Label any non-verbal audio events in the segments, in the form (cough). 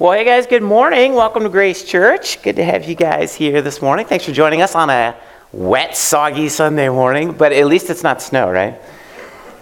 Well, hey guys, good morning. Welcome to Grace Church. Good to have you guys here this morning. Thanks for joining us on a wet, soggy Sunday morning, but at least it's not snow, right?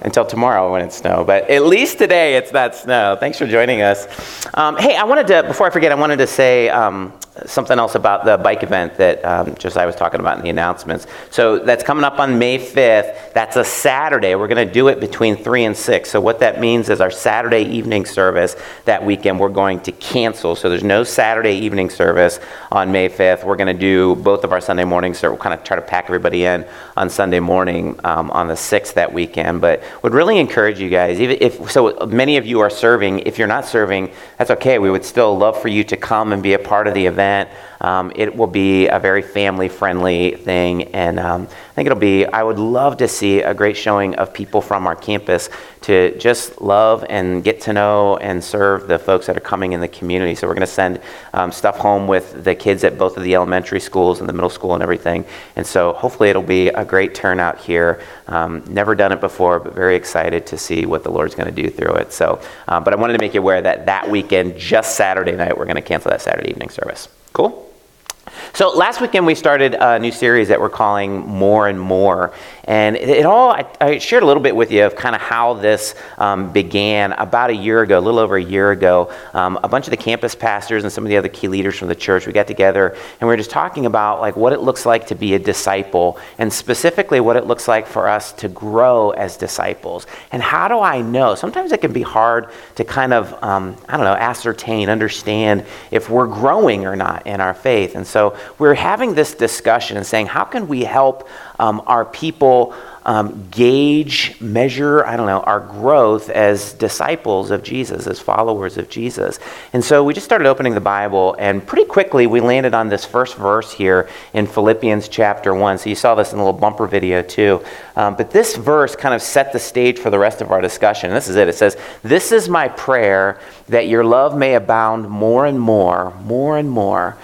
Until tomorrow when it's snow, but at least today it's not snow. Thanks for joining us. Um, hey, I wanted to, before I forget, I wanted to say um, something else about the bike event that um, Josiah was talking about in the announcements. So that's coming up on May 5th. That's a Saturday. We're going to do it between 3 and 6. So what that means is our Saturday evening service that weekend we're going to cancel. So there's no Saturday evening service on May 5th. We're going to do both of our Sunday mornings. So we'll kind of try to pack everybody in on Sunday morning um, on the 6th that weekend. But would really encourage you guys, even if so many of you are serving, if you're not serving, that's okay. We would still love for you to come and be a part of the event event. Um, it will be a very family friendly thing, and um, I think it'll be, I would love to see a great showing of people from our campus to just love and get to know and serve the folks that are coming in the community. So we're going to send um, stuff home with the kids at both of the elementary schools and the middle school and everything. And so hopefully it'll be a great turnout here. Um, never done it before, but very excited to see what the Lord's going to do through it. So, um, but I wanted to make you aware that that weekend, just Saturday night, we're going to cancel that Saturday evening service. Cool? So last weekend we started a new series that we're calling More and More. And it, it all, I, I, shared a little bit with you of kind of how this um, began about a year ago, a little over a year ago. Um, a bunch of the campus pastors and some of the other key leaders from the church, we got together and we were just talking about like what it looks like to be a disciple and specifically what it looks like for us to grow as disciples. And how do I know? Sometimes it can be hard to kind of, um, I don't know, ascertain, understand if we're growing or not in our faith. And so we're having this discussion and saying, how can we help um, our people um, gauge, measure, I don't know, our growth as disciples of Jesus, as followers of Jesus. And so we just started opening the Bible, and pretty quickly we landed on this first verse here in Philippians chapter 1. So you saw this in a little bumper video too. Um, but this verse kind of set the stage for the rest of our discussion. And this is it. It says, This is my prayer that your love may abound more and more, more and more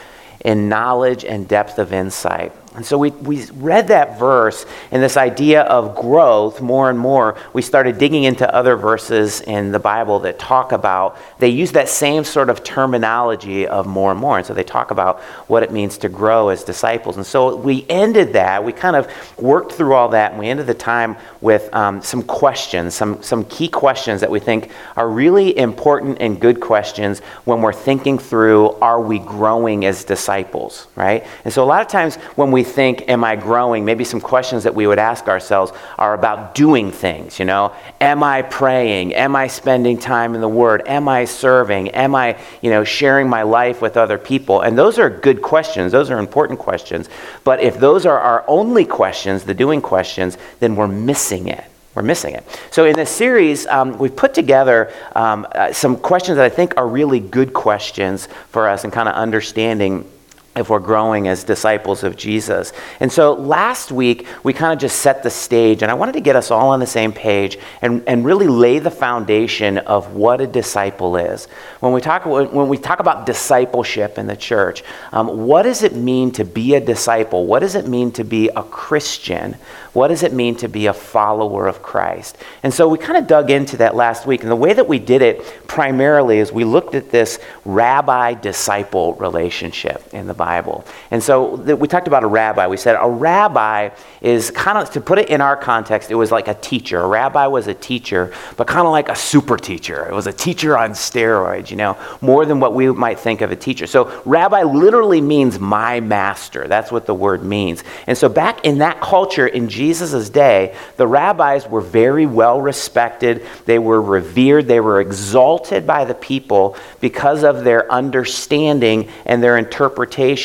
in knowledge and depth of insight and so we, we read that verse and this idea of growth more and more. We started digging into other verses in the Bible that talk about, they use that same sort of terminology of more and more. And so they talk about what it means to grow as disciples. And so we ended that, we kind of worked through all that, and we ended the time with um, some questions, some, some key questions that we think are really important and good questions when we're thinking through are we growing as disciples, right? And so a lot of times when we think, Am I growing? Maybe some questions that we would ask ourselves are about doing things, you know? Am I praying? Am I spending time in the Word? Am I serving? Am I, you know, sharing my life with other people? And those are good questions. Those are important questions. But if those are our only questions, the doing questions, then we're missing it we're missing it. So, in this series, um, we've put together um, uh, some questions that I think are really good questions for us and kind of understanding if we're growing as disciples of Jesus. And so last week, we kind of just set the stage, and I wanted to get us all on the same page and, and really lay the foundation of what a disciple is. When we talk, when we talk about discipleship in the church, um, what does it mean to be a disciple? What does it mean to be a Christian? What does it mean to be a follower of Christ? And so we kind of dug into that last week. And the way that we did it primarily is we looked at this rabbi disciple relationship in the Bible. Bible. And so we talked about a rabbi. We said a rabbi is kind of, to put it in our context, it was like a teacher. A rabbi was a teacher, but kind of like a super teacher. It was a teacher on steroids, you know, more than what we might think of a teacher. So rabbi literally means my master. That's what the word means. And so back in that culture in Jesus' day, the rabbis were very well respected. They were revered. They were exalted by the people because of their understanding and their interpretation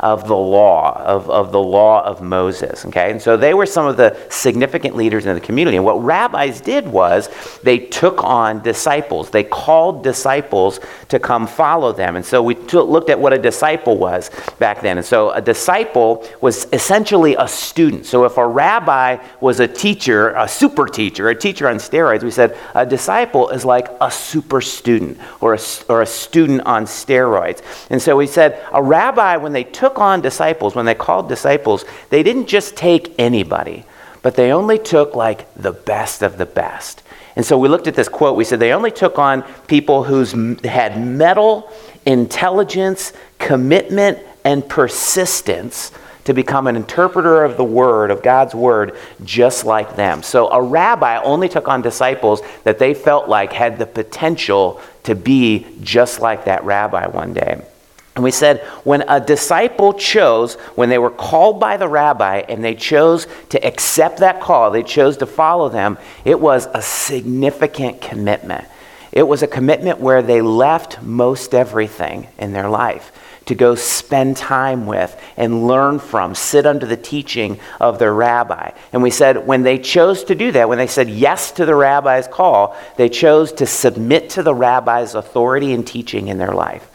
of the law, of, of the law of Moses. Okay? And so they were some of the significant leaders in the community. And what rabbis did was they took on disciples. They called disciples to come follow them. And so we looked at what a disciple was back then. And so a disciple was essentially a student. So if a rabbi was a teacher, a super teacher, a teacher on steroids, we said a disciple is like a super student or a, or a student on steroids. And so we said a rabbi when they took on disciples, when they called disciples, they didn't just take anybody, but they only took like the best of the best. And so we looked at this quote. We said they only took on people who had mettle, intelligence, commitment, and persistence to become an interpreter of the word, of God's word, just like them. So a rabbi only took on disciples that they felt like had the potential to be just like that rabbi one day. And we said when a disciple chose, when they were called by the rabbi and they chose to accept that call, they chose to follow them, it was a significant commitment. It was a commitment where they left most everything in their life to go spend time with and learn from, sit under the teaching of their rabbi. And we said when they chose to do that, when they said yes to the rabbi's call, they chose to submit to the rabbi's authority and teaching in their life.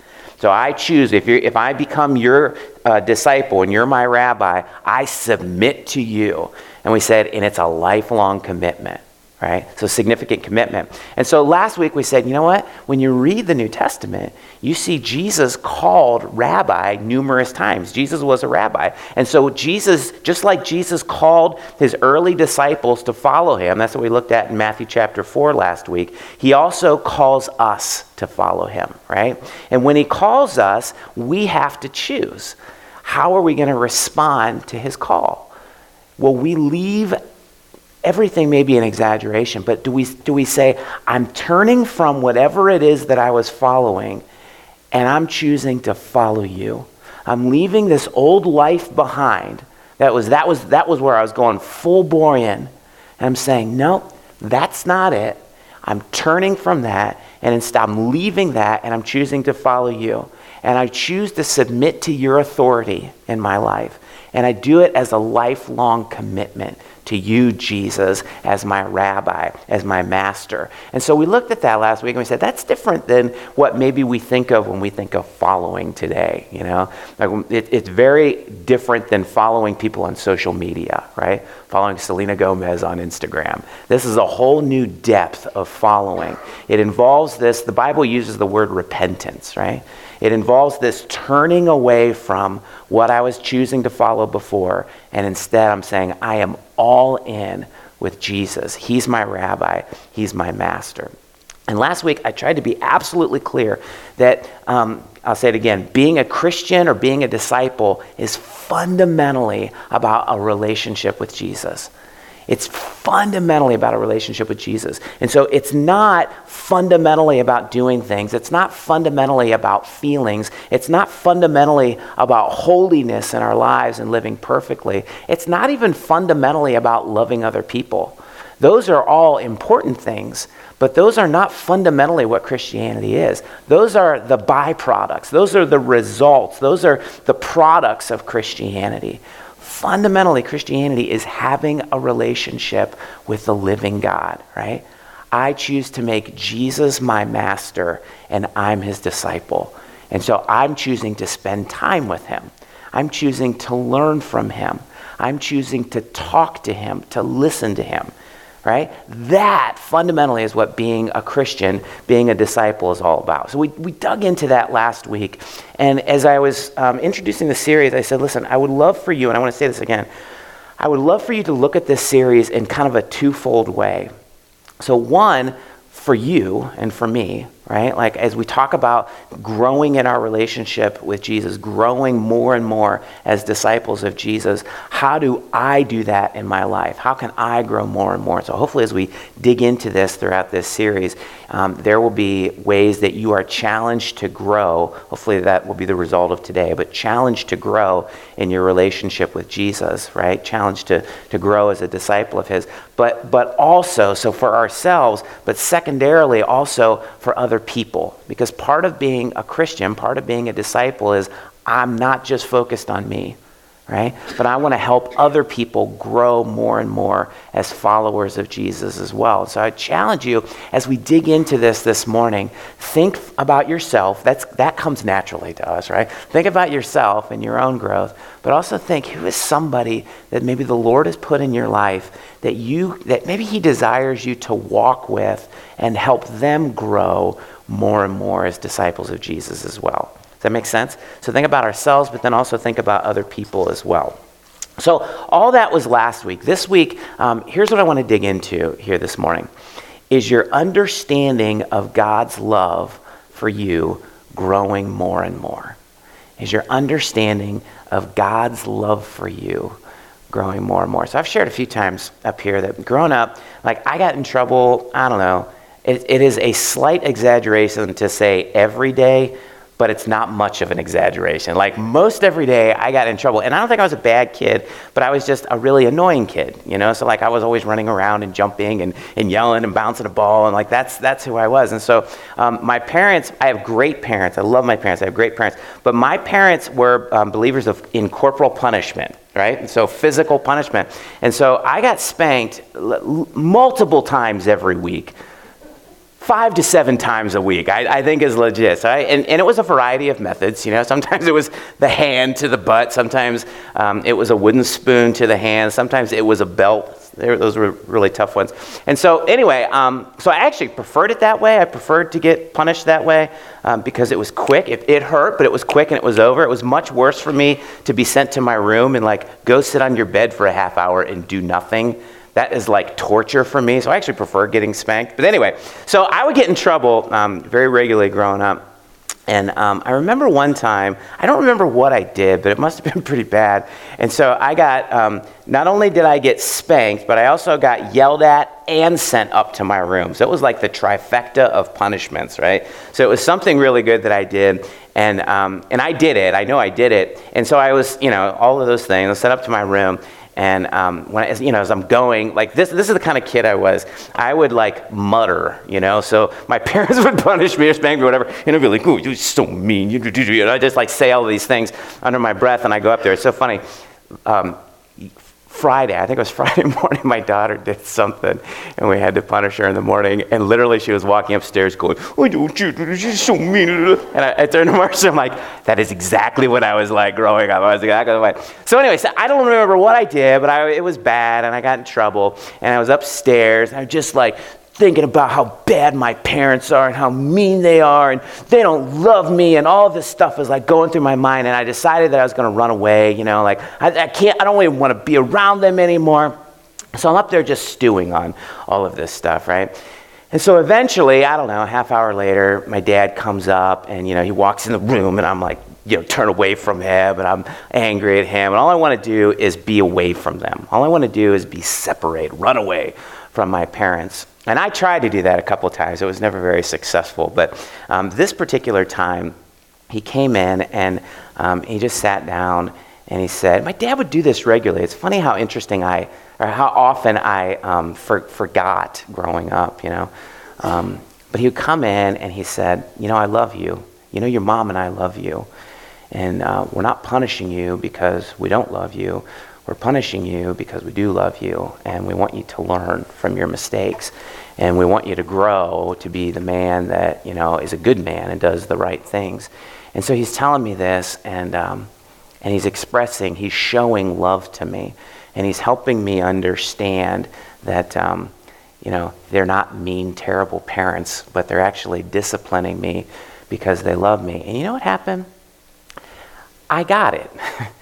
So I choose, if, you if I become your uh, disciple and you're my rabbi, I submit to you. And we said, and it's a lifelong commitment right? So significant commitment. And so last week we said, you know what? When you read the New Testament, you see Jesus called rabbi numerous times. Jesus was a rabbi. And so Jesus, just like Jesus called his early disciples to follow him, that's what we looked at in Matthew chapter 4 last week, he also calls us to follow him, right? And when he calls us, we have to choose. How are we going to respond to his call? Will we leave everything may be an exaggeration, but do we, do we say, I'm turning from whatever it is that I was following and I'm choosing to follow you? I'm leaving this old life behind. That was, that was, that was where I was going full bore in. And I'm saying, no, that's not it. I'm turning from that and instead I'm leaving that and I'm choosing to follow you. And I choose to submit to your authority in my life. And I do it as a lifelong commitment to you, Jesus, as my rabbi, as my master. And so we looked at that last week and we said that's different than what maybe we think of when we think of following today. You know, like it, it's very different than following people on social media, right? Following Selena Gomez on Instagram. This is a whole new depth of following. It involves this, the Bible uses the word repentance, right? It involves this turning away from what I was choosing to follow before, and instead I'm saying, I am all in with Jesus. He's my rabbi, He's my master. And last week I tried to be absolutely clear that, um, I'll say it again, being a Christian or being a disciple is fundamentally about a relationship with Jesus. It's fundamentally about a relationship with Jesus. And so it's not fundamentally about doing things. It's not fundamentally about feelings. It's not fundamentally about holiness in our lives and living perfectly. It's not even fundamentally about loving other people. Those are all important things, but those are not fundamentally what Christianity is. Those are the byproducts, those are the results, those are the products of Christianity fundamentally, Christianity is having a relationship with the living God, right? I choose to make Jesus my master and I'm his disciple. And so I'm choosing to spend time with him. I'm choosing to learn from him. I'm choosing to talk to him, to listen to him right? That fundamentally is what being a Christian, being a disciple is all about. So we, we dug into that last week. And as I was um, introducing the series, I said, listen, I would love for you, and I want to say this again, I would love for you to look at this series in kind of a twofold way. So, one, for you and for me, right? Like as we talk about growing in our relationship with Jesus, growing more and more as disciples of Jesus, how do I do that in my life? How can I grow more and more? So hopefully, as we dig into this throughout this series, um, there will be ways that you are challenged to grow. Hopefully, that will be the result of today, but challenged to grow in your relationship with Jesus, right? Challenged to, to grow as a disciple of His. But, but also, so for ourselves, but secondarily also for other people. Because part of being a Christian, part of being a disciple is I'm not just focused on me right? But I want to help other people grow more and more as followers of Jesus as well. So I challenge you as we dig into this this morning, think about yourself. That's that comes naturally to us, right? Think about yourself and your own growth, but also think who is somebody that maybe the Lord has put in your life that you that maybe he desires you to walk with and help them grow more and more as disciples of Jesus as well Does that make sense? So think about ourselves, but then also think about other people as well. So, all that was last week. This week, um, here's what I want to dig into here this morning is your understanding of God's love for you growing more and more? Is your understanding of God's love for you growing more and more? So I've shared a few times up here that growing up, like I got in trouble, I don't know, it, it is a slight exaggeration to say every day, but it's not much of an exaggeration. Like most every day, I got in trouble. And I don't think I was a bad kid, but I was just a really annoying kid, you know? So, like, I was always running around and jumping and, and yelling and bouncing a ball, and like, that's, that's who I was. And so, um, my parents, I have great parents. I love my parents. I have great parents. But my parents were um, believers of, in corporal punishment right? And so physical punishment. And so I got spanked l- multiple times every week five to seven times a week, I, I think is legit. So I, and, and, it was a variety of methods. You know, sometimes it was the hand to the butt, sometimes um, it was a wooden spoon to the hand, sometimes it was a belt. those were really tough ones. And so, anyway, um, so I actually preferred it that way. I preferred to get punished that way um, because it was quick. It, it hurt, but it was quick and it was over. It was much worse for me to be sent to my room and like go sit on your bed for a half hour and do nothing that is like torture for me. So I actually prefer getting spanked. But anyway, so I would get in trouble um, very regularly growing up. And um, I remember one time, I don't remember what I did, but it must have been (laughs) pretty bad. And so I got, um, not only did I get spanked, but I also got yelled at and sent up to my room. So it was like the trifecta of punishments, right? So it was something really good that I did. And, um, and I did it. I know I did it. And so I was, you know, all of those things, I was sent up to my room. And um, when I, you know, as I'm going, like this, this is the kind of kid I was. I would like mutter, you know. So my (laughs) parents would punish me or spank me, or whatever, and I'd be like, "Oh, you're so mean," you know. I just like say all these things under my breath, and I go up there. It's so funny. Um, Friday, I think it was (laughs) Friday morning, my daughter did something, and we had to punish her in the morning. And literally, she was walking upstairs going, "Oh, don't you? She's so mean." And I, I turned to Marcia, I'm like, "That is exactly what I was like growing up. I was exactly way." So anyway, so I don't remember what I did, but I, it was bad, and I got in trouble. And I was upstairs, and I just like thinking about how bad my parents are and how mean they are and they don't love me and all this stuff is like going through my mind and i decided that i was going to run away you know like I, I can't i don't even want to be around them anymore. So i'm up there just stewing on all of this stuff right? And so eventually i don't know a half hour later my dad comes up and you know he walks in the room and i'm like you know turn away from him and i'm angry at him and all i want to do is be away from them. All i want to do is be separate, run away from my parents and I tried to do that a couple times. It was never very successful. But um, this particular time, he came in and um, he just sat down and he said, My dad would do this regularly. It's funny how interesting I, or how often I um, for, forgot growing up, you know. Um, but he would come in and he said, You know, I love you. You know, your mom and I love you. And uh, we're not punishing you because we don't love you. We're punishing you because we do love you and we want you to learn from your mistakes and we want you to grow to be the man that, you know, is a good man and does the right things. And so he's telling me this and, um, and he's expressing, he's showing love to me and he's helping me understand that, um, you know, they're not mean, terrible parents, but they're actually disciplining me because they love me. And you know what happened? I got it. (laughs)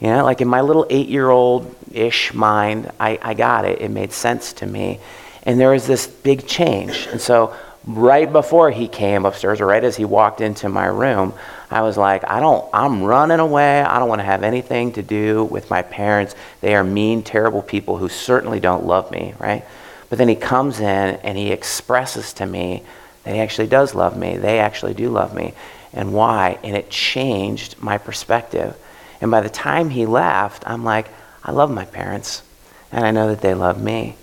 You know, like in my little eight year old ish mind, I, I got it. It made sense to me. And there was this big change. And so, right before he came upstairs, or right as he walked into my room, I was like, I don't, I'm running away. I don't want to have anything to do with my parents. They are mean, terrible people who certainly don't love me, right? But then he comes in and he expresses to me that he actually does love me. They actually do love me. And why? And it changed my perspective. And by the time he left, I'm like, I love my parents, and I know that they love me.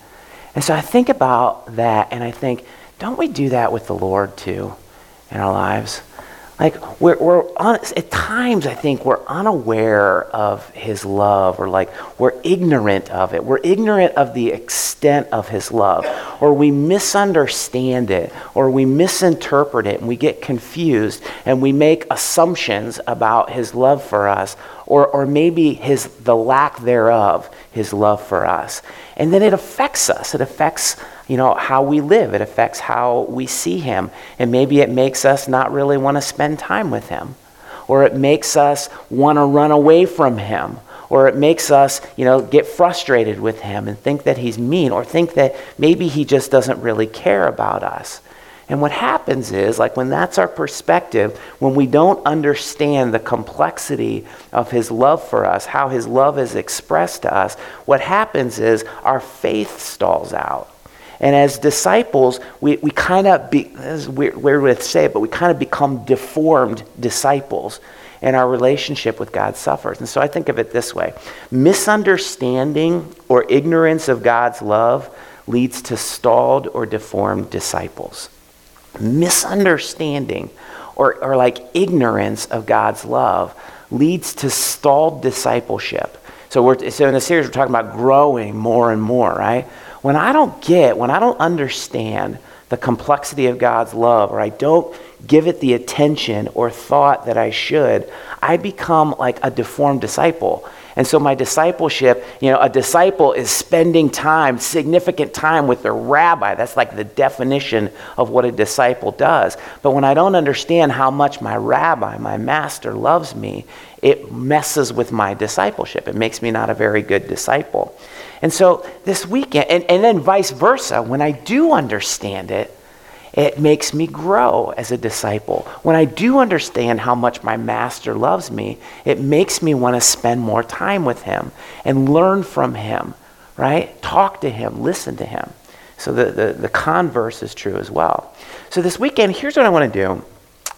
And so I think about that, and I think, don't we do that with the Lord too in our lives? Like, we're, we're on, at times, I think we're unaware of his love, or like we're ignorant of it. We're ignorant of the extent of his love, or we misunderstand it, or we misinterpret it, and we get confused, and we make assumptions about his love for us, or, or maybe his, the lack thereof, his love for us. And then it affects us. It affects you know, how we live. It affects how we see him. And maybe it makes us not really want to spend time with him. Or it makes us want to run away from him. or it makes us, you know, get frustrated with him and think that he's mean or think that maybe he just doesn't really care about us. And what happens is, like when that's our perspective, when we don't understand the complexity of his love for us, how his love is expressed to us, what happens is our faith stalls out. And as disciples, we, we kind of, be, this is weird, weird way to say it, but we kind of become deformed disciples and our relationship with God suffers. And so I think of it this way misunderstanding or ignorance of God's love leads to stalled or deformed disciples misunderstanding or, or like ignorance of God's love leads to stalled discipleship. So, we're, so in the series, we're talking about growing more and more, right? When I don't get, when I don't understand the complexity of God's love, or I don't give it the attention or thought that I should, I become like a deformed disciple. And so my discipleship, you know, a disciple is spending time, significant time with their rabbi. That's like the definition of what a disciple does. But when I don't understand how much my rabbi, my master loves me, it messes with my discipleship. It makes me not a very good disciple. And so this weekend, and, and then vice versa, when I do understand it, it makes me grow as a disciple. When I do understand how much my master loves me, it makes me want to spend more time with him and learn from him, right? Talk to him, listen to him. So the, the, the converse is true as well. So this weekend, here's what I want to do.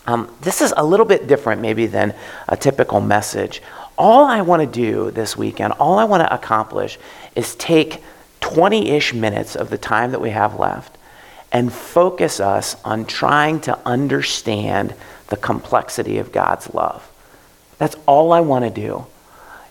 Um, this is a little bit different, maybe, than a typical message. All I want to do this weekend, all I want to accomplish, is take 20 ish minutes of the time that we have left and focus us on trying to understand the complexity of God's love. That's all I want to do.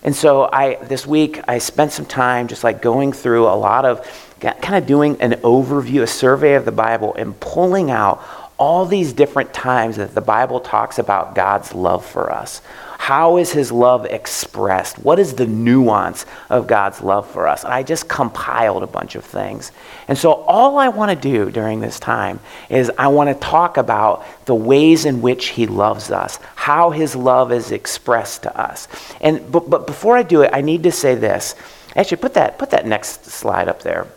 And so I this week I spent some time just like going through a lot of kind of doing an overview, a survey of the Bible and pulling out all these different times that the Bible talks about God's love for us. How is his love expressed? What is the nuance of God's love for us? And I just compiled a bunch of things. And so all I want to do during this time is I want to talk about the ways in which he loves us, how his love is expressed to us. And but, but before I do it, I need to say this. Actually, put that put that next slide up there.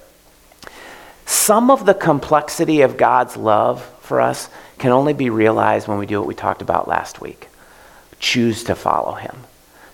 Some of the complexity of God's love for us can only be realized when we do what we talked about last week choose to follow him.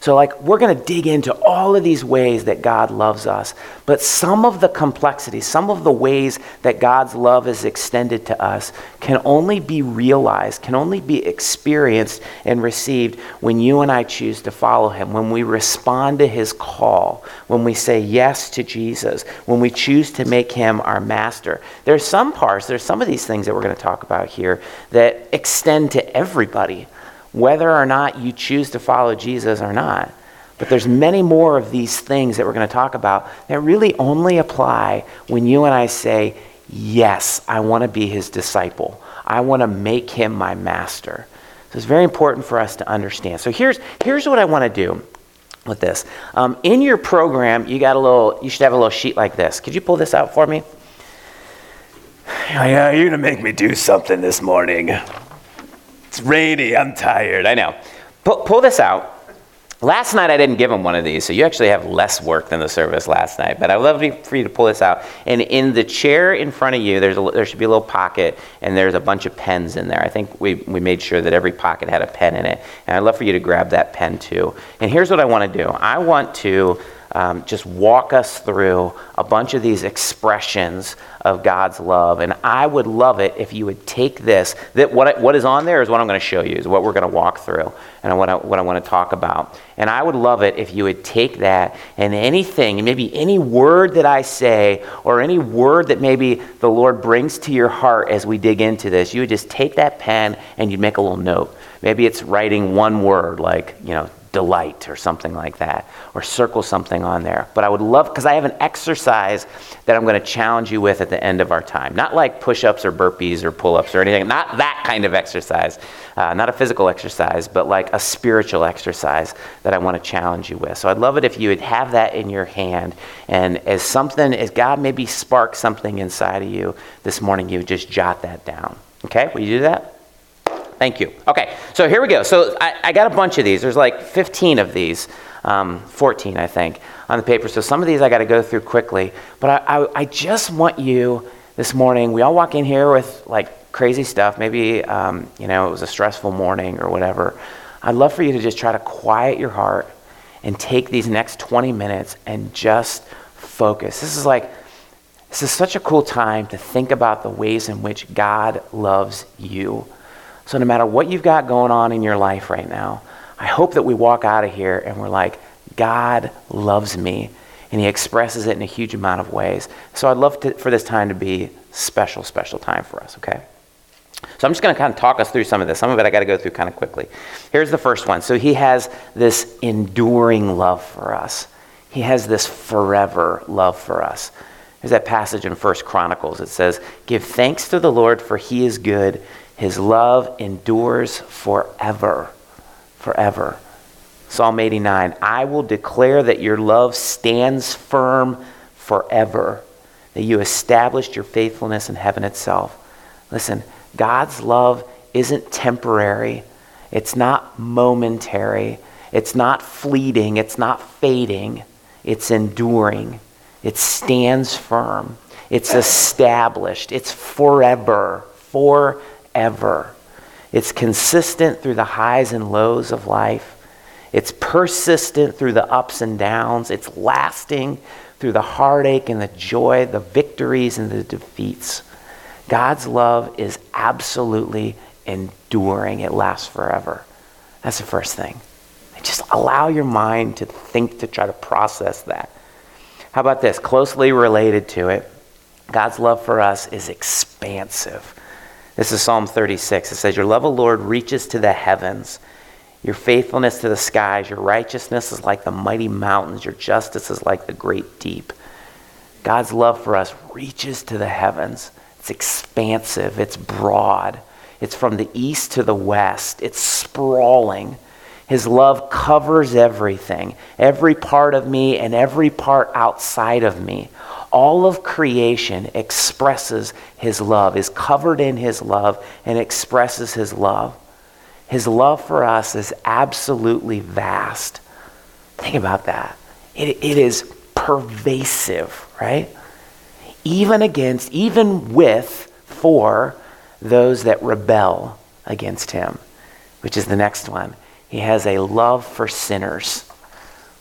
So, like, we're going to dig into all of these ways that God loves us, but some of the complexities, some of the ways that God's love is extended to us can only be realized, can only be experienced and received when you and I choose to follow Him, when we respond to His call, when we say yes to Jesus, when we choose to make Him our master. There's some parts, there's some of these things that we're going to talk about here that extend to everybody whether or not you choose to follow Jesus or not. But there's many more of these things that we're going to talk about that really only apply when you and I say, Yes, I want to be his disciple. I want to make him my master. So it's very important for us to understand. So here's, here's what I want to do with this. Um, in your program, you got a little, you should have a little sheet like this. Could you pull this out for me? (sighs) Yeah, you're going to make me do something this morning. It's rainy. I'm tired. I know. Pull, pull this out. Last night I didn't give him one of these, so you actually have less work than the service last night. But I'd love for you to pull this out. And in the chair in front of you, there's a, there should be a little pocket, and there's a bunch of pens in there. I think we, we made sure that every pocket had a pen in it. And I'd love for you to grab that pen too. And here's what I want to do I want to um, just walk us through a bunch of these expressions of God's love. And I would love it if you would take this, that what, what is on there is what I'm going to show you, is what we're going to walk through and what I, what I want to talk about. And I would love it if you would take that and anything, maybe any word that I say or any word that maybe the Lord brings to your heart as we dig into this, you would just take that pen and you'd make a little note. Maybe it's writing one word like, you know, delight or something like that, or circle something on there. But I would love, because I have an exercise that I'm going to challenge you with at the end of our time. Not like push ups or burpees or pull ups or anything, not that kind of exercise, uh, not a physical exercise, but like a spiritual exercise that I want to challenge you with. So I'd love it if you would have that in your hand. And as something, as God maybe sparks something inside of you this morning, you would just jot that down. Okay? Will you do that? Thank you. Okay, so here we go. So I, I, got a bunch of these. There's like 15 of these. um, 14, I think, on the paper. So some of these I got to go through quickly. But I, I, I, just want you this morning, we all walk in here with like crazy stuff. Maybe, um, you know, it was a stressful morning or whatever. I'd love for you to just try to quiet your heart and take these next 20 minutes and just focus. This is like, this is such a cool time to think about the ways in which God loves you. So, no matter what you've got going on in your life right now, I hope that we walk out of here and we're like, God loves me. And He expresses it in a huge amount of ways. So, I'd love to, for this time to be special, special time for us, okay? So I'm just going to kind of talk us through some of this. Some of it I got to go through kind of quickly. Here's the first one. So he has this enduring love for us. He has this forever love for us. There's that passage in First Chronicles. It says, "Give thanks to the Lord for he is good. His love endures forever." Forever. Psalm 89, "I will declare that your love stands firm forever, that you established your faithfulness in heaven itself." Listen, God's love isn't temporary, it's not momentary, it's not fleeting, it's not fading, it's enduring, it stands firm, it's established, it's forever, forever. It's consistent through the highs and lows of life. It's persistent through the ups and downs. It's lasting through the heartache and the joy, the victories and the defeats. God's love is absolutely enduring, it lasts forever. That's the first thing. Just allow your mind to think, to try to process that. How about this? Closely related to it, God's love for us is expansive. This is Psalm 36. It says, Your love, O Lord, reaches to the heavens, your faithfulness to the skies, your righteousness is like the mighty mountains, your justice is like the great deep. God's love for us reaches to the heavens. It's expansive, it's broad, it's from the east to the west, it's sprawling. His love covers everything, every part of me and every part outside of me. All of creation expresses His love, is covered in His love, and expresses His love. His love for us is absolutely vast. Think about that. It, it is pervasive, right? even against, even with, for those that rebel against him, which is the next one. He has a love for sinners.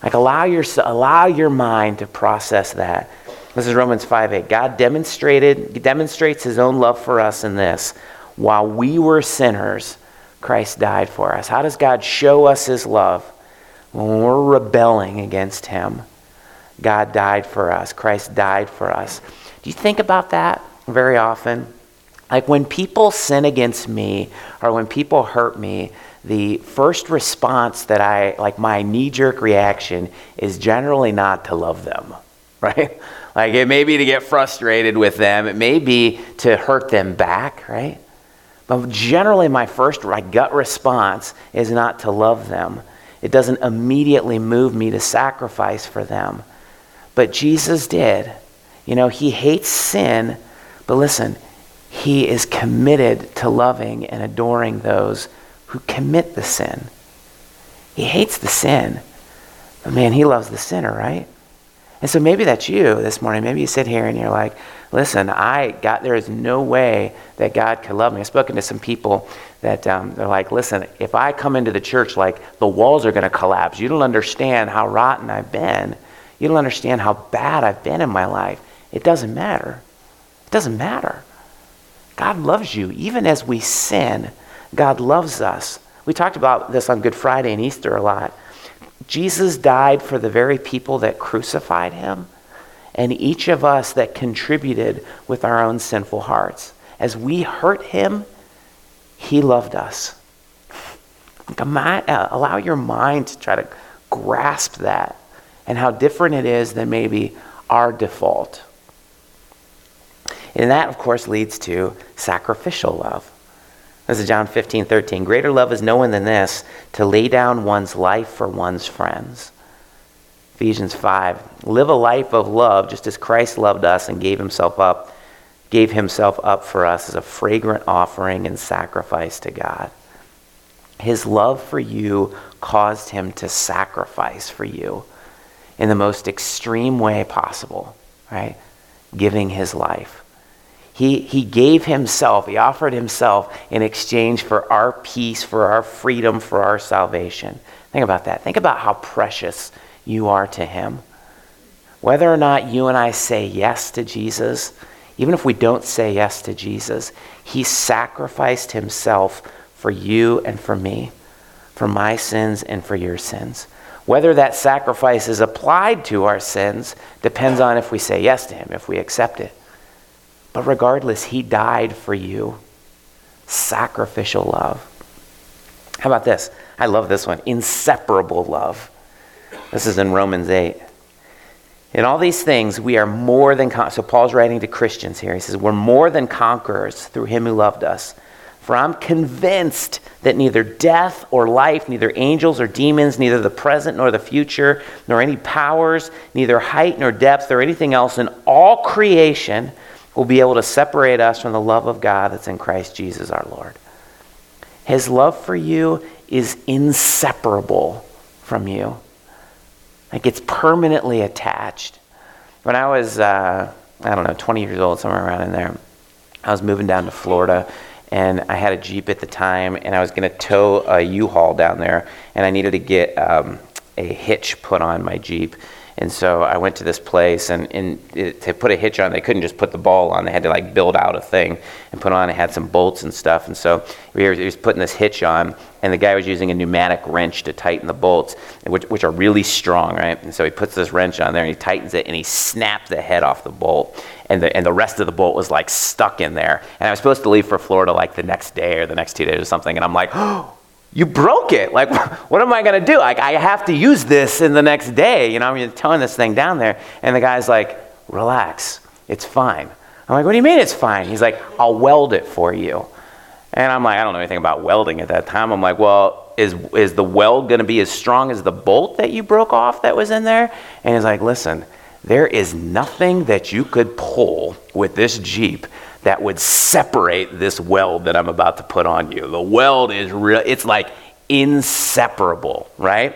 Like allow your, allow your mind to process that. This is Romans 5 8. God demonstrated, demonstrates his own love for us in this. While we were sinners, Christ died for us. How does God show us his love? When we're rebelling against him, God died for us. Christ died for us. Do you think about that very often? Like when people sin against me or when people hurt me, the first response that I, like my knee jerk reaction, is generally not to love them, (laughs) right? Like it may be to get frustrated with them, it may be to hurt them back, right? But generally, my first, my gut response is not to love them. It doesn't immediately move me to sacrifice for them. But Jesus did. You know, he hates sin, but listen, he is committed to loving and adoring those who commit the sin. He hates the sin, but man, he loves the sinner, right? And so maybe that's you this morning. Maybe you sit here and you're like, listen, I got, there is no way that God could love me. I've spoken to some people that um, they're like, listen, if I come into the church, like the walls are going to collapse. You don't understand how rotten I've been. You don't understand how bad I've been in my life. It doesn't matter. It doesn't matter. God loves you. Even as we sin, God loves us. We talked about this on Good Friday and Easter a lot. Jesus died for the very people that crucified him, and each of us that contributed with our own sinful hearts. As we hurt him, he loved us. Uh, allow your mind to try to grasp that and how different it is than maybe our default. And that, of course, leads to sacrificial love. This is John 15, 13. Greater love is no one than this, to lay down one's life for one's friends. Ephesians 5. Live a life of love just as Christ loved us and gave himself up, gave himself up for us as a fragrant offering and sacrifice to God. His love for you caused him to sacrifice for you in the most extreme way possible, right? Giving his life. He, he gave himself, he offered himself in exchange for our peace, for our freedom, for our salvation. Think about that. Think about how precious you are to him. Whether or not you and I say yes to Jesus, even if we don't say yes to Jesus, he sacrificed himself for you and for me, for my sins and for your sins. Whether that sacrifice is applied to our sins depends on if we say yes to him, if we accept it. But regardless, he died for you. Sacrificial love. How about this? I love this one. Inseparable love. This is in Romans 8. In all these things, we are more than con- so Paul's writing to Christians here. He says, "We're more than conquerors through him who loved us." For I'm convinced that neither death or life, neither angels or demons, neither the present nor the future, nor any powers, neither height nor depth or anything else in all creation will be able to separate us from the love of God that's in Christ Jesus our Lord. His love for you is inseparable from you. Like it's permanently attached. When I was, uh, I don't know, 20 years old, somewhere around in there, I was moving down to Florida and I had a Jeep at the time and I was going to tow a U-Haul down there and I needed to get um, a hitch put on my Jeep. And so I went to this place, and, and it, to put a hitch on, they couldn't just put the ball on. They had to like build out a thing and put on. It had some bolts and stuff. And so we were, he was putting this hitch on, and the guy was using a pneumatic wrench to tighten the bolts, which, which are really strong, right? And so he puts this wrench on there, and he tightens it, and he snapped the head off the bolt. And the, and the rest of the bolt was like stuck in there. And I was supposed to leave for Florida like the next day or the next two days or something. And I'm like, (gasps) oh, you broke it. Like, (laughs) what am I going to do? Like, I have to use this in the next day. You know, I'm towing this thing down there. And the guy's like, relax. It's fine. I'm like, what do you mean it's fine? He's like, I'll weld it for you. And I'm like, I don't know anything about welding at that time. I'm like, well, is, is the weld going to be as strong as the bolt that you broke off that was in there? And he's like, listen, there is nothing that you could pull with this Jeep that would separate this weld that I'm about to put on you. The weld is real, it's like inseparable, right?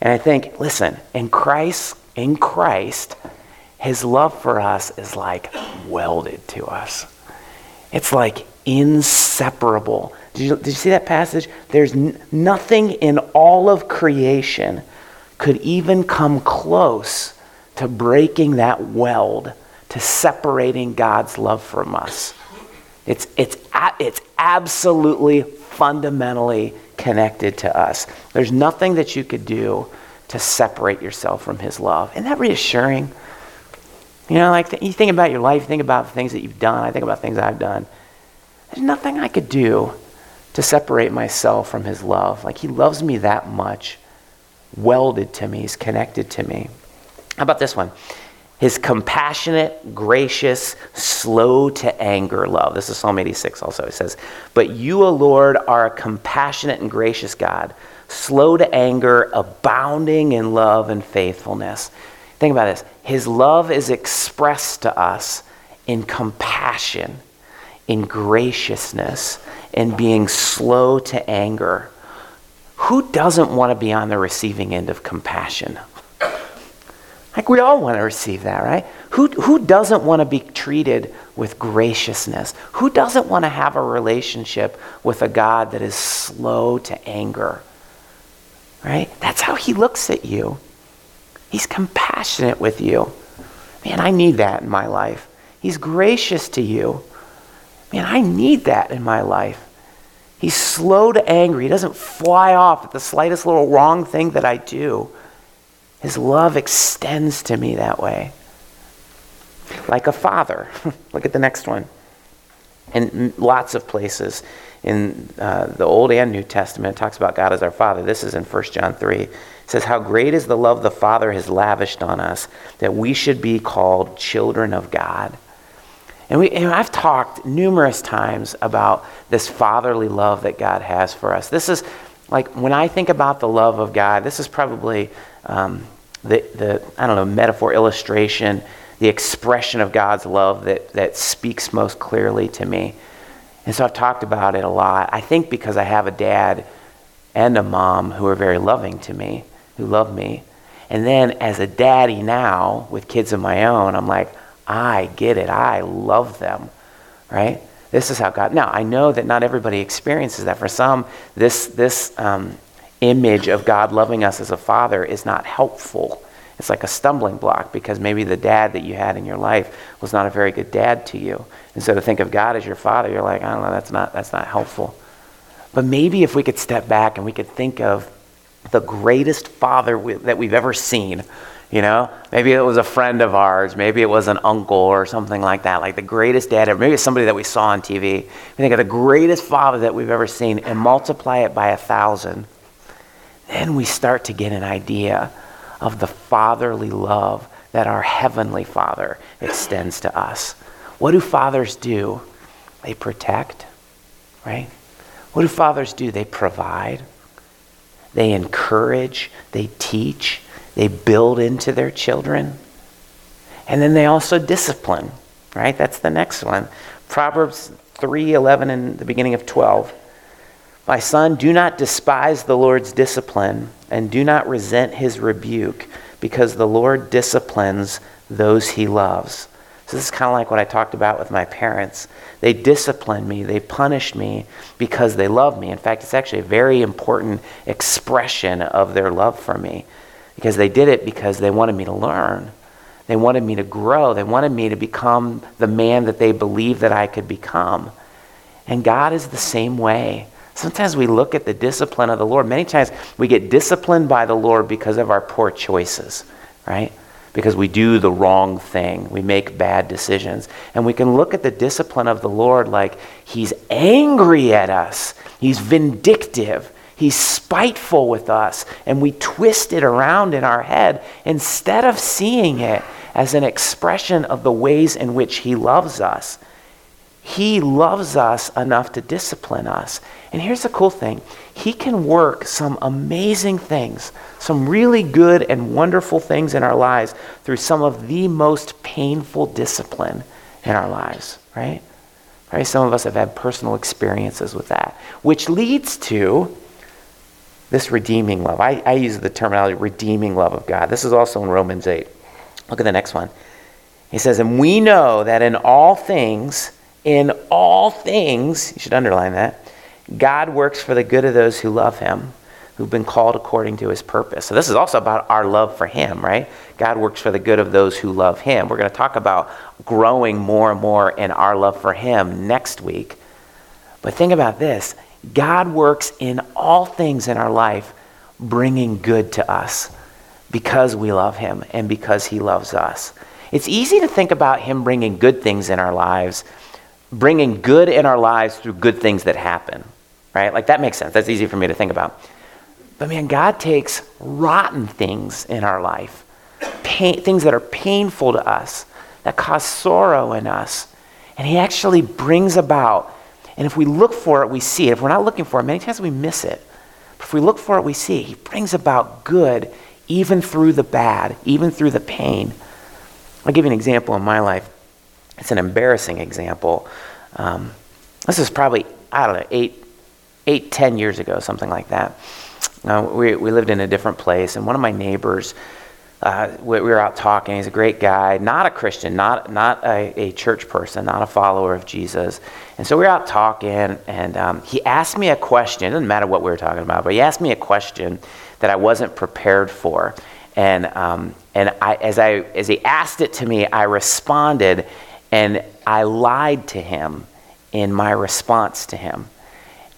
And I think, listen, in Christ, in Christ, his love for us is like welded to us. It's like inseparable. Did you, did you see that passage? There's n- nothing in all of creation could even come close to breaking that weld to separating God's love from us. It's, it's, it's absolutely fundamentally connected to us. There's nothing that you could do to separate yourself from His love. Isn't that reassuring? You know, like you think about your life, think about things that you've done. I think about things I've done. There's nothing I could do to separate myself from His love. Like He loves me that much, welded to me, He's connected to me. How about this one? His compassionate, gracious, slow to anger love. This is Psalm 86 also. It says, But you, O Lord, are a compassionate and gracious God, slow to anger, abounding in love and faithfulness. Think about this. His love is expressed to us in compassion, in graciousness, in being slow to anger. Who doesn't want to be on the receiving end of compassion? Like we all want to receive that, right? Who, who doesn't want to be treated with graciousness? Who doesn't want to have a relationship with a God that is slow to anger? Right? That's how he looks at you. He's compassionate with you. Man, I need that in my life. He's gracious to you. Man, I need that in my life. He's slow to anger. He doesn't fly off at the slightest little wrong thing that I do. His love extends to me that way. Like a father. (laughs) Look at the next one. In lots of places in uh, the Old and New Testament, it talks about God as our Father. This is in 1 John 3. It says, How great is the love the Father has lavished on us that we should be called children of God. And, we, and I've talked numerous times about this fatherly love that God has for us. This is like when I think about the love of God, this is probably um, the, the, I don't know, metaphor, illustration, the expression of God's love that, that speaks most clearly to me. And so I've talked about it a lot. I think because I have a dad and a mom who are very loving to me, who love me. And then as a daddy now with kids of my own, I'm like, I get it. I love them, right? This is how God. Now, I know that not everybody experiences that. For some, this, this um, image of God loving us as a father is not helpful. It's like a stumbling block because maybe the dad that you had in your life was not a very good dad to you. And so to think of God as your father, you're like, I don't know, that's not, that's not helpful. But maybe if we could step back and we could think of the greatest father we, that we've ever seen, you know, maybe it was a friend of ours, maybe it was an uncle or something like that, like the greatest dad ever. Maybe it's somebody that we saw on TV. We think of the greatest father that we've ever seen and multiply it by a thousand. Then we start to get an idea of the fatherly love that our heavenly Father extends to us. What do fathers do? They protect, right? What do fathers do? They provide, they encourage, they teach, they build into their children. And then they also discipline, right? That's the next one. Proverbs 3:11 and the beginning of 12. My son, do not despise the Lord's discipline and do not resent his rebuke because the Lord disciplines those he loves. So this is kind of like what I talked about with my parents. They discipline me, they punish me because they love me. In fact, it's actually a very important expression of their love for me because they did it because they wanted me to learn. They wanted me to grow. They wanted me to become the man that they believed that I could become. And God is the same way. Sometimes we look at the discipline of the Lord. Many times we get disciplined by the Lord because of our poor choices, right? Because we do the wrong thing. We make bad decisions. And we can look at the discipline of the Lord like he's angry at us, he's vindictive. He's spiteful with us, and we twist it around in our head instead of seeing it as an expression of the ways in which He loves us. He loves us enough to discipline us. And here's the cool thing He can work some amazing things, some really good and wonderful things in our lives through some of the most painful discipline in our lives, right? Right? Some of us have had personal experiences with that, which leads to this redeeming love. I, I use the terminology redeeming love of God. This is also in Romans 8. Look at the next one. He says, And we know that in all things, in all things, you should underline that, God works for the good of those who love him, who've been called according to his purpose. So this is also about our love for him, right? God works for the good of those who love him. We're going to talk about growing more and more in our love for him next week. But think about this God works in all things in our life, bringing good to us because we love him and because he loves us. It's easy to think about him bringing good things in our lives, bringing good in our lives through good things that happen right? Like that makes sense. That's easy for me to think about. But man, God takes rotten things in our life, pain, things that are painful to us, that cause sorrow in us, and He actually brings about. And if we look for it, we see it. If we're not looking for it, many times we miss it. But if we look for it, we see it. He brings about good even through the bad, even through the pain. I'll give you an example in my life. It's an embarrassing example. Um, this is probably, I don't know, eight, eight, ten years ago, something like that. Uh, we, we lived in a different place, and one of my neighbors, uh, we, we, were out talking. He's a great guy, not a Christian, not, not a, a, church person, not a follower of Jesus. And so we were out talking, and um, he asked me a question. It doesn't matter what we were talking about, but he asked me a question that I wasn't prepared for. And, um, and I, as, I, as he asked it to me, I responded, and I lied to him in my response to him.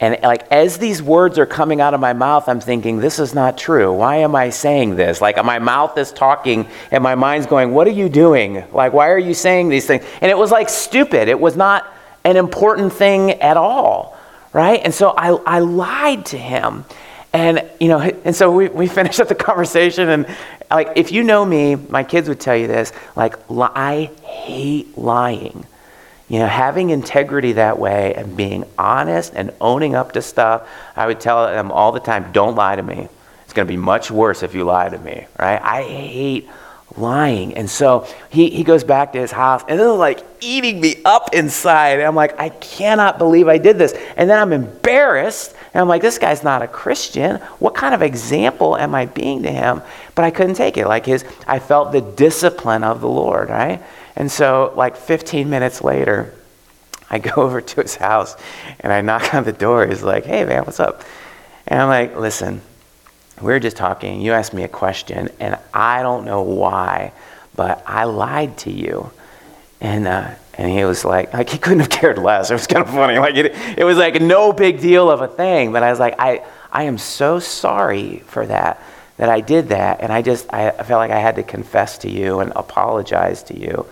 And like as these words are coming out of my mouth, I'm thinking, this is not true. Why am I saying this? Like my mouth is talking and my mind's going, what are you doing? Like, why are you saying these things? And it was like stupid. It was not an important thing at all. Right? And so I, I lied to him. And, you know, and so we, we (laughs) finished up the conversation and like, if you know me, my kids would tell you this, like, I hate lying. You know, having integrity that way and being honest and owning up to stuff, I would tell them all the time, don't lie to me. It's going to be much worse if you lie to me, right? I hate lying. And so he, he goes back to his house and it was like eating me up inside. And I'm like, I cannot believe I did this. And then I'm embarrassed. And I'm like, this guy's not a Christian. What kind of example am I being to him? But I couldn't take it. Like his, I felt the discipline of the Lord, right? And so, like 15 minutes later, I go (laughs) over to his house and I knock on the door. He's like, hey, man, what's up? And I'm like, listen, we were just talking. You asked me a question, and I don't know why, but I lied to you. And, uh, and he was like, like he couldn't have cared less. It was kind of funny. Like it, it was like no big deal of a thing. But I was like, I, I am so sorry for that, that I did that. And I just, I felt like I had to confess to you and apologize to you.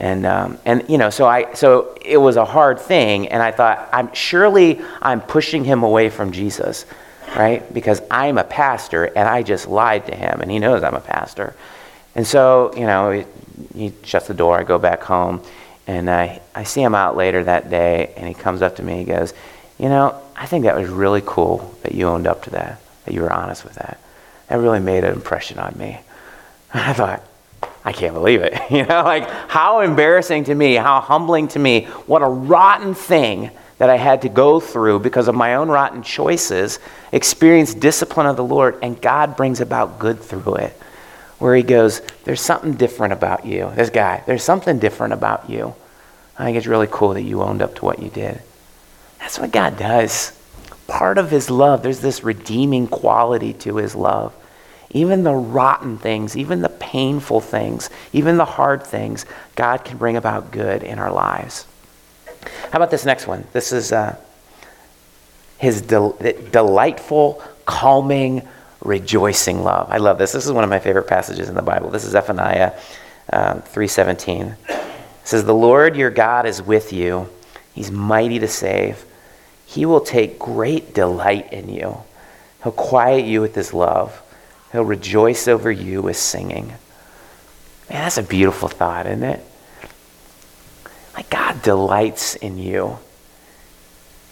And, um, and you know, so I, so it was a hard thing. And I thought, I'm surely I'm pushing him away from Jesus right? Because I'm a pastor and I just lied to him and he knows I'm a pastor. And so, you know, he, he shuts the door. I go back home and I, I see him out later that day and he comes up to me. He goes, You know, I think that was really cool that you owned up to that, that you were honest with that. That really made an impression on me. And (laughs) I thought, I can't believe it. (laughs) You know, like how embarrassing to me, how humbling to me, what a rotten thing that I had to go through because of my own rotten choices, experience discipline of the Lord, and God brings about good through it. Where He goes, There's something different about you. This guy, there's something different about you. I think it's really cool that you owned up to what you did. That's what God does. Part of His love, there's this redeeming quality to His love. Even the rotten things, even the painful things, even the hard things, God can bring about good in our lives. How about this next one? This is uh, his del- delightful, calming, rejoicing love. I love this. This is one of my favorite passages in the Bible. This is Zephaniah uh, 3.17. It says, The Lord your God is with you. He's mighty to save. He will take great delight in you. He'll quiet you with his love. He'll rejoice over you with singing. Man, that's a beautiful thought, isn't it? Like God delights in you.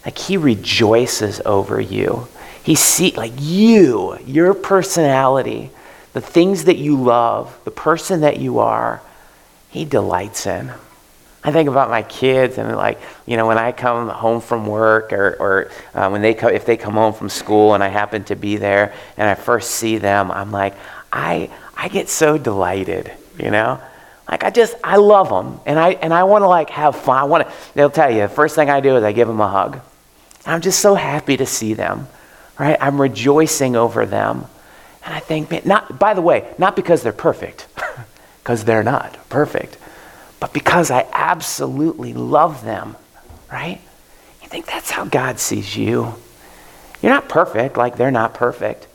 Like he rejoices over you. He see like you, your personality, the things that you love, the person that you are, he delights in. I think about my kids and like, you know, when I come home from work or, or uh, when they come, if they come home from school and I happen to be there and I first see them, I'm like, I, I get so delighted, you know? Like I just I love them and I and I want to like have fun. I want to. They'll tell you the first thing I do is I give them a hug. I'm just so happy to see them, right? I'm rejoicing over them, and I think, not by the way, not because they're perfect, (laughs) because they're not perfect, but because I absolutely love them, right? You think that's how God sees you? You're not perfect, like they're not perfect,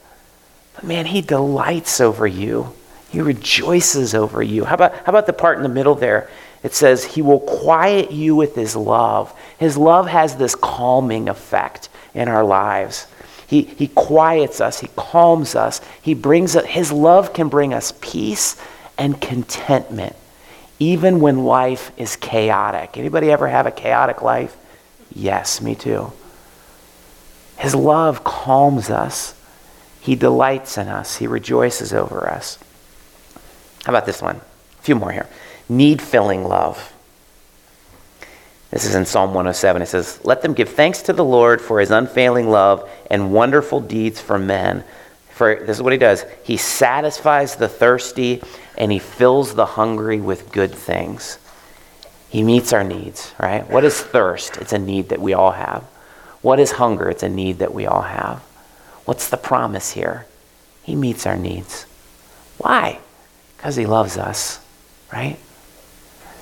but man, He delights over you. He rejoices over you. How about, how about the part in the middle there? It says, He will quiet you with His love. His love has this calming effect in our lives. He, he quiets us, He calms us. He brings us, His love can bring us peace and contentment, even when life is chaotic. Anybody ever have a chaotic life? Yes, me too. His love calms us. He delights in us. He rejoices over us. How about this one? A few more here. Need filling love. This is in Psalm 107. It says, Let them give thanks to the Lord for his unfailing love and wonderful deeds for men. For this is what he does He satisfies the thirsty and he fills the hungry with good things. He meets our needs, right? What is thirst? It's a need that we all have. What is hunger? It's a need that we all have. What's the promise here? He meets our needs. Why? Because he loves us, right?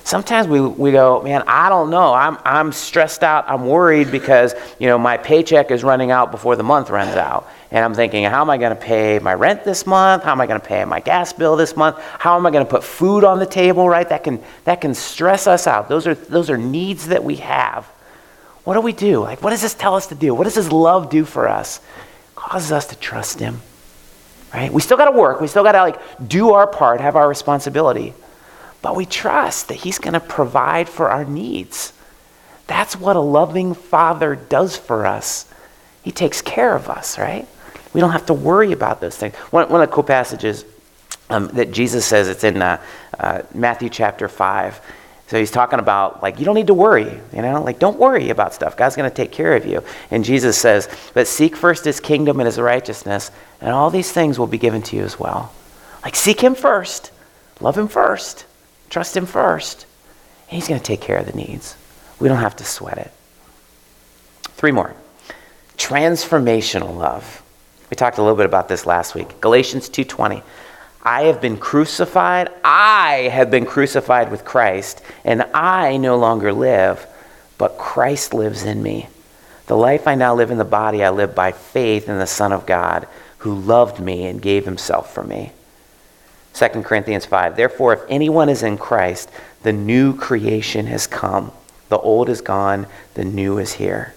Sometimes we, we go, man, I don't know. I'm, I'm stressed out. I'm worried because, you know, my paycheck is running out before the month runs out. And I'm thinking, how am I going to pay my rent this month? How am I going to pay my gas bill this month? How am I going to put food on the table, right? That can, that can stress us out. Those are, those are needs that we have. What do we do? Like, what does this tell us to do? What does His love do for us? It causes us to trust Him. Right? We still got to work. We still got to like do our part, have our responsibility. But we trust that he's going to provide for our needs. That's what a loving father does for us. He takes care of us, right? We don't have to worry about those things. One, one of the cool passages um, that Jesus says it's in uh, uh, Matthew chapter 5. So he's talking about, like, you don't need to worry, you know? Like, don't worry about stuff. God's going to take care of you. And Jesus says, but seek first his kingdom and his righteousness, and all these things will be given to you as well. Like, seek him first, love him first, trust him first, and he's going to take care of the needs. We don't have to sweat it. Three more. Transformational love. We talked a little bit about this last week. Galatians 2:20. I have been crucified. I have been crucified with Christ, and I no longer live, but Christ lives in me. The life I now live in the body, I live by faith in the Son of God, who loved me and gave himself for me. 2 Corinthians 5. Therefore, if anyone is in Christ, the new creation has come. The old is gone, the new is here.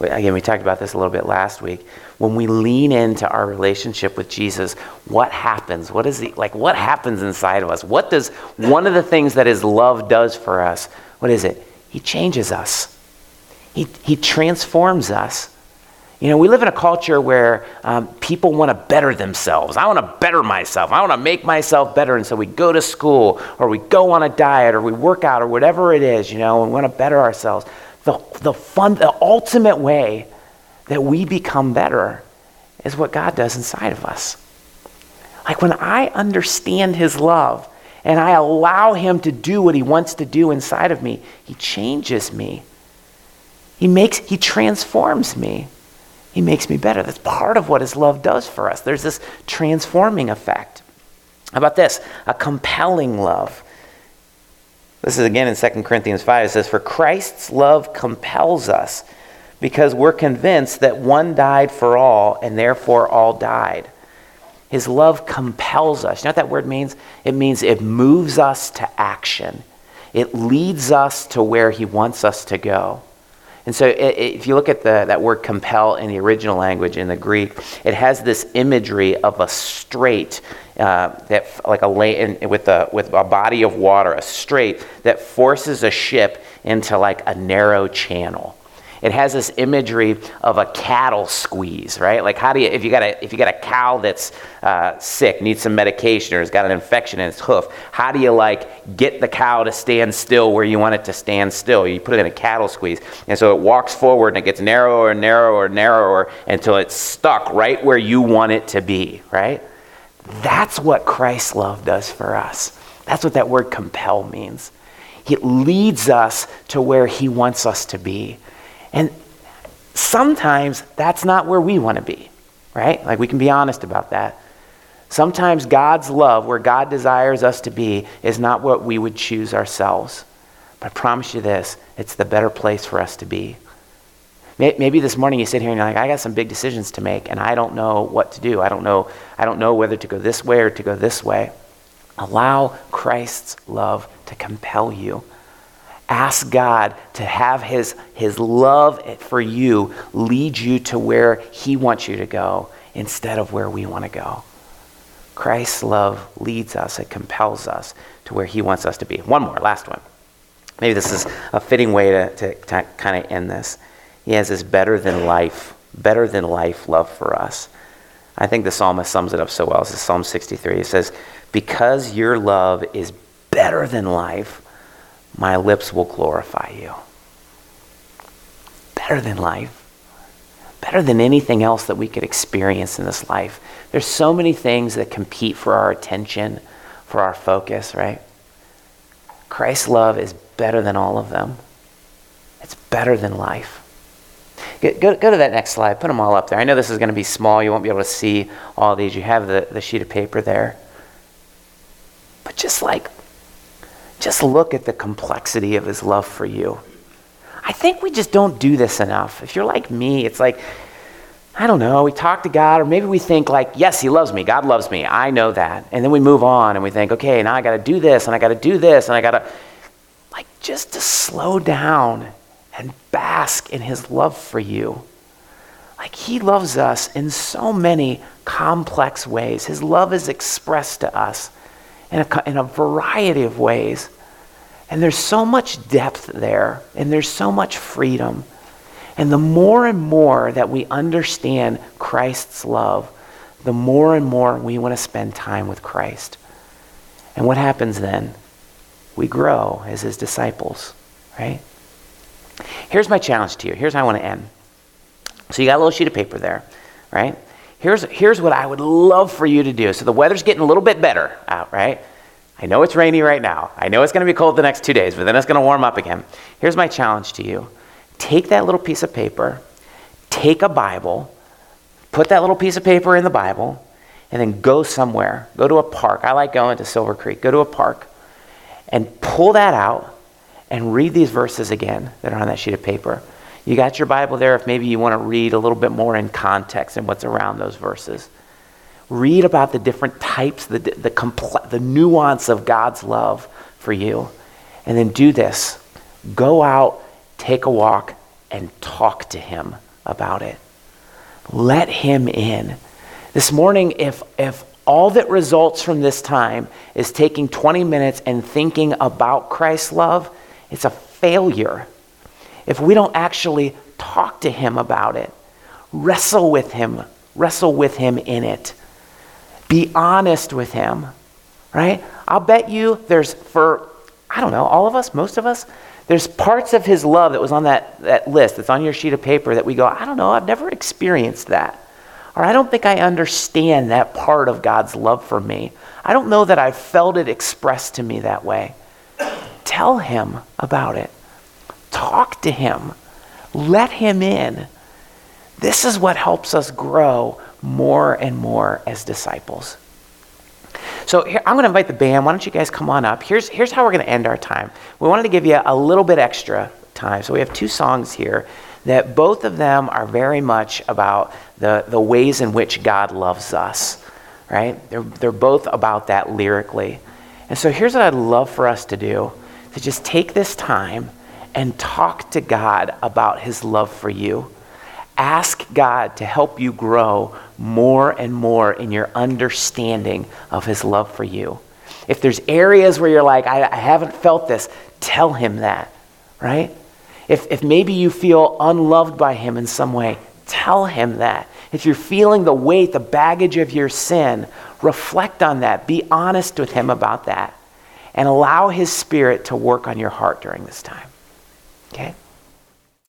Again, we talked about this a little bit last week. When we lean into our relationship with Jesus, what happens? What is the, like what happens inside of us? What does one of the things that his love does for us? What is it? He changes us. He, he transforms us. You know, we live in a culture where um, people want to better themselves. I want to better myself. I want to make myself better. And so we go to school or we go on a diet or we work out or whatever it is, you know, and we want to better ourselves the, the fun, the ultimate way that we become better is what God does inside of us. Like when I understand His love and I allow Him to do what He wants to do inside of me, He changes me. He makes, He transforms me. He makes me better. That's part of what His love does for us. There's this transforming effect. How about this? A compelling love. This is again in 2 Corinthians 5. It says, For Christ's love compels us because we're convinced that one died for all and therefore all died. His love compels us. You know what that word means? It means it moves us to action. It leads us to where he wants us to go. And so, if you look at the, that word compel in the original language, in the Greek, it has this imagery of a strait uh, that, like a lane with a with a body of water, a strait that forces a ship into like a narrow channel. It has this imagery of a cattle squeeze, right? Like how do you if you got a if you got a cow that's uh, sick, needs some medication, or has got an infection in its hoof, how do you like get the cow to stand still where you want it to stand still? You put it in a cattle squeeze, and so it walks forward and it gets narrower and narrower and narrower until it's stuck right where you want it to be, right? That's what Christ's love does for us. That's what that word compel means. It leads us to where he wants us to be. And sometimes that's not where we want to be, right? Like we can be honest about that. Sometimes God's love, where God desires us to be, is not what we would choose ourselves. But I promise you this it's the better place for us to be. Maybe this morning you sit here and you're like, I got some big decisions to make, and I don't know what to do. I don't know, I don't know whether to go this way or to go this way. Allow Christ's love to compel you. Ask God to have his, his love for you lead you to where He wants you to go instead of where we want to go. Christ's love leads us, it compels us to where He wants us to be. One more, last one. Maybe this is a fitting way to, to, to kind of end this. He has this better than life, better than life love for us. I think the psalmist sums it up so well. This is Psalm 63. It says, Because your love is better than life, my lips will glorify you. Better than life. Better than anything else that we could experience in this life. There's so many things that compete for our attention, for our focus, right? Christ's love is better than all of them. It's better than life. Go, go, go, to that next slide. Put them all up there. I know this is going to be small. You won't be able to see all these. You have the, the sheet of paper there. But just like just look at the complexity of his love for you. I think we just don't do this enough. If you're like me, it's like, I don't know, we talk to God, or maybe we think, like, yes, He loves me, God loves me, I know that. And then we move on and we think, okay, now I got to do this, and I got to do this, and I got to, like, just to slow down and bask in His love for you. Like, He loves us in so many complex ways. His love is expressed to us in a, in a variety of ways. And there's so much depth there, and there's so much freedom. And the more and more that we understand Christ's love, the more and more we want to spend time with Christ. And what happens then? We grow as his disciples, right? Here's my challenge to you. Here's how I want to end. So you got a little sheet of paper there, right? Here's, here's what I would love for you to do. So the weather's getting a little bit better out, right? I know it's rainy right now. I know it's going to be cold the next two days, but then it's going to warm up again. Here's my challenge to you take that little piece of paper, take a Bible, put that little piece of paper in the Bible, and then go somewhere. Go to a park. I like going to Silver Creek. Go to a park and pull that out and read these verses again that are on that sheet of paper. You got your Bible there if maybe you want to read a little bit more in context and what's around those verses. Read about the different types, the, the, compl- the nuance of God's love for you. And then do this go out, take a walk, and talk to Him about it. Let Him in. This morning, if, if all that results from this time is taking 20 minutes and thinking about Christ's love, it's a failure. If we don't actually talk to Him about it, wrestle with Him, wrestle with Him in it. Be honest with him, right? I'll bet you there's, for, I don't know, all of us, most of us, there's parts of his love that was on that, that list that's on your sheet of paper that we go, I don't know, I've never experienced that. Or I don't think I understand that part of God's love for me. I don't know that I've felt it expressed to me that way. Tell him about it. Talk to him. Let him in. This is what helps us grow more and more as disciples. So here, I'm going to invite the band. Why don't you guys come on up? Here's, here's how we're going to end our time. We wanted to give you a little bit extra time. So we have two songs here that both of them are very much about the, the ways in which God loves us, right? They're, they're both about that lyrically. And so here's what I'd love for us to do to just take this time and talk to God about his love for you. Ask God to help you grow more and more in your understanding of His love for you. If there's areas where you're like, I, I haven't felt this, tell Him that, right? If, if maybe you feel unloved by Him in some way, tell Him that. If you're feeling the weight, the baggage of your sin, reflect on that. Be honest with Him about that. And allow His Spirit to work on your heart during this time. Okay?